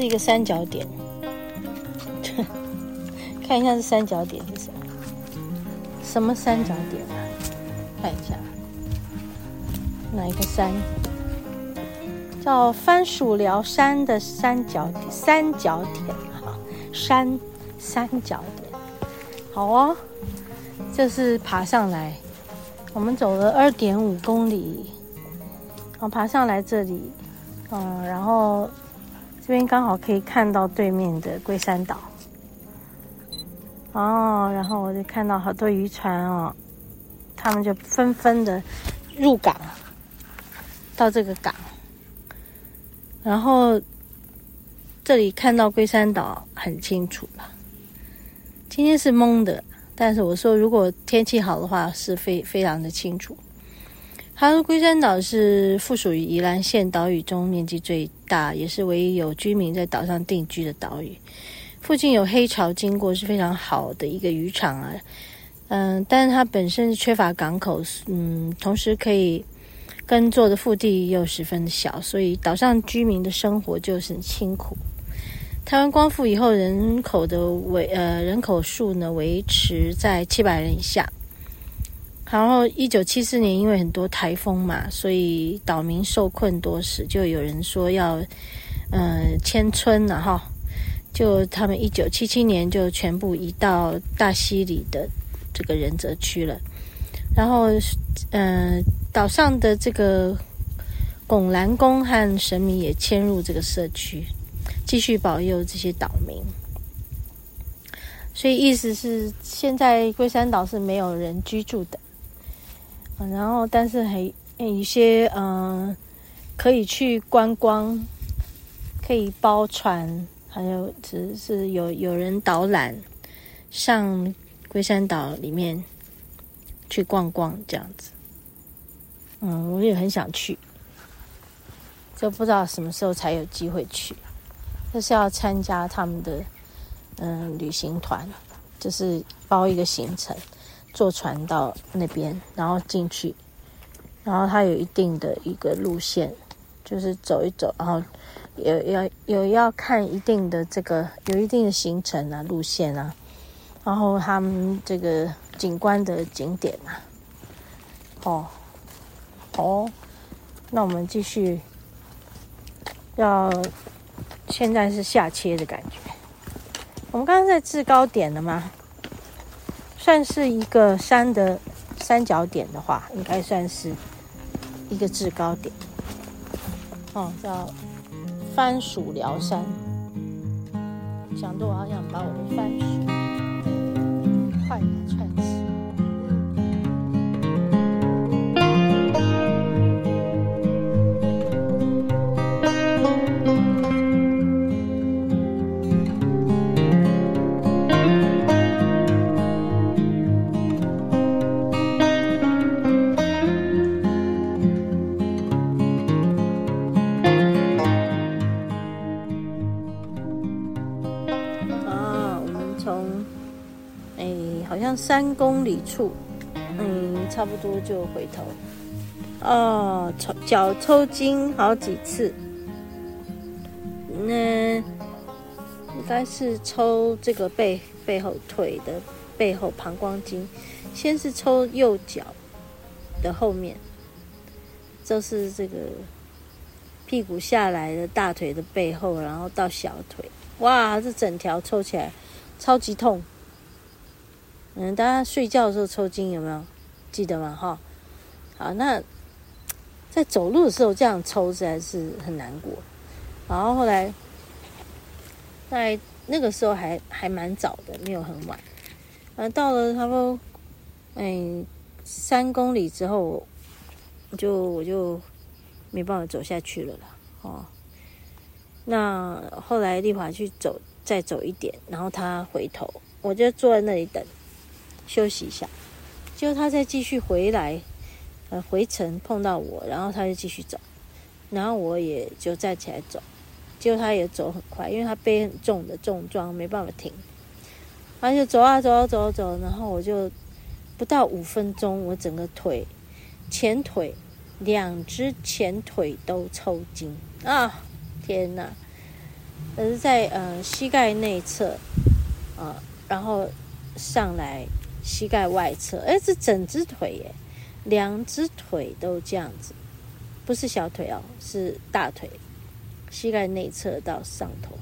是一个三角点，看一下这三角点是什么？什么三角点啊？看一下，哪一个山？叫番薯寮山的三角点，三角点哈，山三角点，好哦，这是爬上来，我们走了二点五公里，然后爬上来这里，嗯，然后这边刚好可以看到对面的龟山岛，哦，然后我就看到好多渔船哦，他们就纷纷的入港，到这个港。然后这里看到龟山岛很清楚了。今天是蒙的，但是我说如果天气好的话，是非非常的清楚。它的龟山岛是附属于宜兰县岛屿中面积最大，也是唯一有居民在岛上定居的岛屿。附近有黑潮经过，是非常好的一个渔场啊。嗯，但是它本身缺乏港口，嗯，同时可以。耕作的腹地又十分的小，所以岛上居民的生活就是很辛苦。台湾光复以后，人口的维呃人口数呢维持在七百人以下。然后一九七四年因为很多台风嘛，所以岛民受困多时，就有人说要呃迁村了哈。就他们一九七七年就全部移到大溪里的这个仁泽区了。然后嗯。呃岛上的这个拱兰宫和神明也迁入这个社区，继续保佑这些岛民。所以意思是，现在龟山岛是没有人居住的。然后但是还有一些嗯，可以去观光，可以包船，还有只是有有人导览上龟山岛里面去逛逛这样子。嗯，我也很想去，就不知道什么时候才有机会去。就是要参加他们的嗯旅行团，就是包一个行程，坐船到那边，然后进去，然后它有一定的一个路线，就是走一走，然后有要有要看一定的这个有一定的行程啊路线啊，然后他们这个景观的景点啊，哦。哦，那我们继续。要现在是下切的感觉。我们刚刚在制高点了吗？算是一个山的三角点的话，应该算是一个制高点。哦，叫番薯寮山。想到我好想把我的番薯快点串起。三公里处，嗯，差不多就回头。哦，抽脚抽筋好几次，那应该是抽这个背背后腿的背后膀胱经，先是抽右脚的后面，就是这个屁股下来的大腿的背后，然后到小腿，哇，这整条抽起来超级痛。嗯，大家睡觉的时候抽筋有没有记得吗？哈，好，那在走路的时候这样抽实在是很难过。然后后来在那个时候还还蛮早的，没有很晚。嗯，到了差不多嗯三公里之后，就我就没办法走下去了啦。哦，那后来丽华去走，再走一点，然后他回头，我就坐在那里等。休息一下，结果他再继续回来，呃，回程碰到我，然后他就继续走，然后我也就站起来走，结果他也走很快，因为他背很重的重装，没办法停，他就走啊走啊走啊走，然后我就不到五分钟，我整个腿前腿两只前腿都抽筋啊！天哪！而是在呃膝盖内侧，呃，然后上来膝盖外侧，哎，这整只腿耶，两只腿都这样子，不是小腿哦，是大腿，膝盖内侧到上头，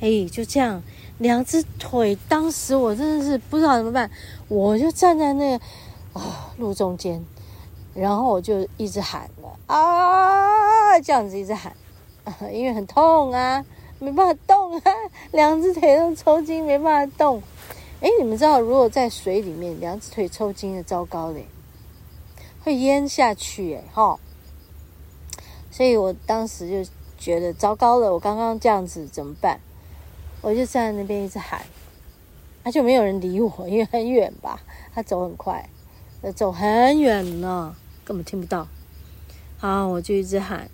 哎，就这样，两只腿，当时我真的是不知道怎么办，我就站在那个路中间，然后我就一直喊了啊，这样子一直喊。因为很痛啊，没办法动啊，两只腿都抽筋，没办法动。哎，你们知道，如果在水里面，两只腿抽筋的，糟糕嘞，会淹下去哎，哈。所以我当时就觉得糟糕了，我刚刚这样子怎么办？我就站在那边一直喊，他就没有人理我，因为很远吧，他走很快，走很远呢，根本听不到。好，我就一直喊。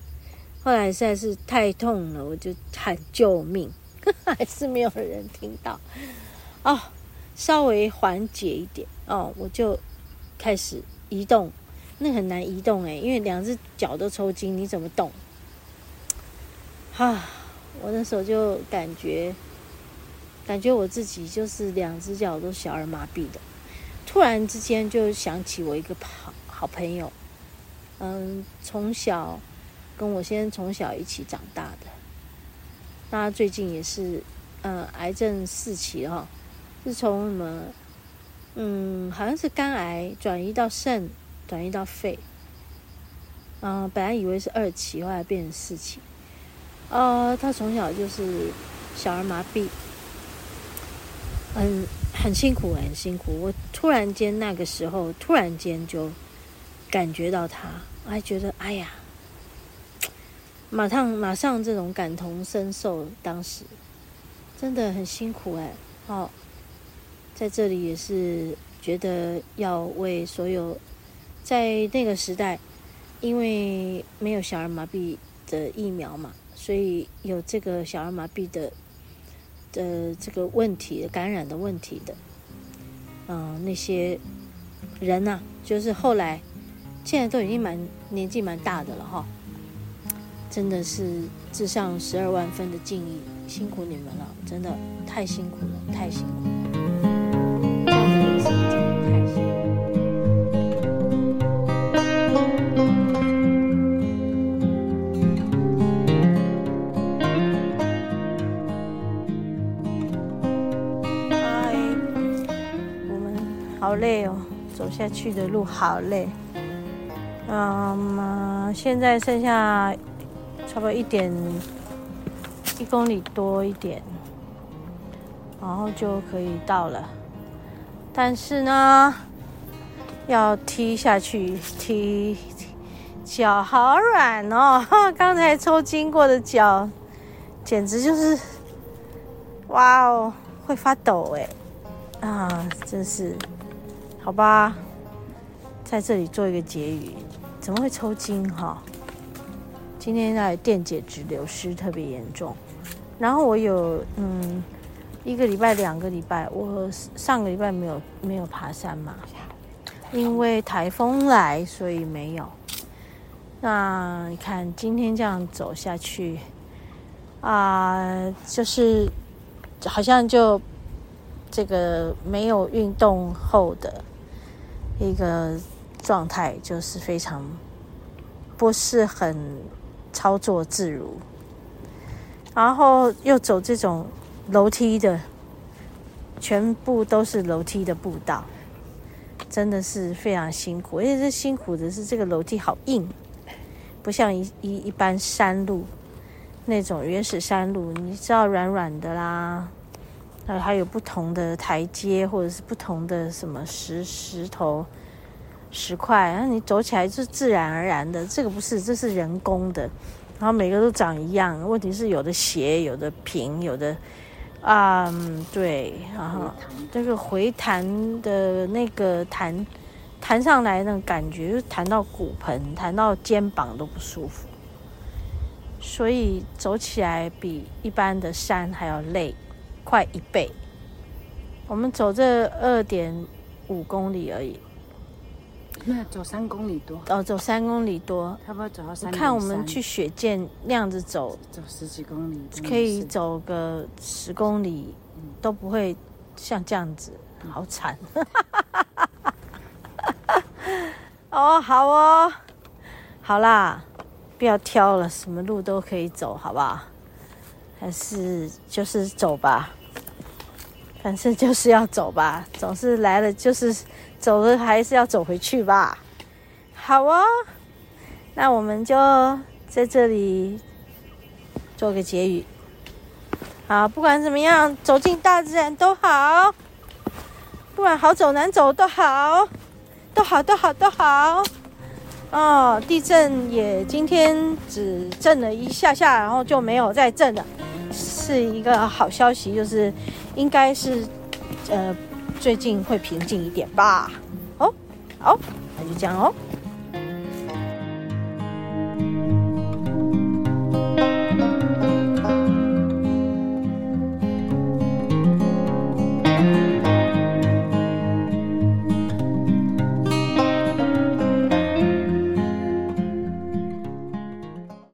后来实在是太痛了，我就喊救命，还是没有人听到。哦，稍微缓解一点哦，我就开始移动。那很难移动诶，因为两只脚都抽筋，你怎么动？啊，我那时候就感觉，感觉我自己就是两只脚都小儿麻痹的。突然之间就想起我一个好好朋友，嗯，从小。跟我先从小一起长大的，那最近也是，嗯，癌症四期哈，是从什么，嗯，好像是肝癌转移到肾，转移到肺，嗯、本来以为是二期，后来变成四期，呃，他从小就是小儿麻痹，嗯，很辛苦，很辛苦。我突然间那个时候，突然间就感觉到他，我还觉得，哎呀。马上，马上，这种感同身受，当时真的很辛苦哎。哦，在这里也是觉得要为所有在那个时代，因为没有小儿麻痹的疫苗嘛，所以有这个小儿麻痹的的这个问题、感染的问题的，嗯、那些人呐、就是后来现在都已经蛮年纪蛮大的了哈。真的是致上十二万分的敬意，辛苦你们了，真的太辛苦了，太辛苦了，累哦，走下去的路好累。嗯，现在剩下。差不多一点一公里多一点，然后就可以到了。但是呢，要踢下去，踢脚好软哦！刚才抽筋过的脚，简直就是哇哦，会发抖哎！啊，真是好吧，在这里做一个结语，怎么会抽筋哈？今天在电解质流失特别严重，然后我有嗯一个礼拜两个礼拜，我上个礼拜没有没有爬山嘛，因为台风来，所以没有。那你看今天这样走下去啊、就是好像就这个没有运动后的一个状态，就是非常不是很。操作自如，然后又走这种楼梯的，全部都是楼梯的步道，真的是非常辛苦。而且这辛苦的是这个楼梯好硬，不像一一一般山路那种原始山路，你知道软软的啦，呃，还有不同的台阶或者是不同的什么石石头。石块，然后你走起来是自然而然的，这个不是，这是人工的，然后每个都长一样。问题是有的斜，有的平，有的，啊、对，然后这个回弹的那个弹弹上来那感觉，弹到骨盆，弹到肩膀都不舒服，所以走起来比一般的山还要累，快一倍。我们走这二点五公里而已。那走三公里多。哦，走三公里多，差不多走到三。看我们去雪见那样子走，走十几公里，可以走个十公里，都不会像这样子，好惨。哦，好哦，好啦，不要挑了，什么路都可以走，好不好？还是就是走吧，反正就是要走吧，总是来了就是走了，还是要走回去吧。好哦，那我们就在这里做个结语。好，不管怎么样，走进大自然都好，不管好走难走都好。都好，都好，都好。哦，地震也今天只震了一下下，然后就没有再震了，是一个好消息，就是应该是呃最近会平静一点吧。哦，好，那就这样哦。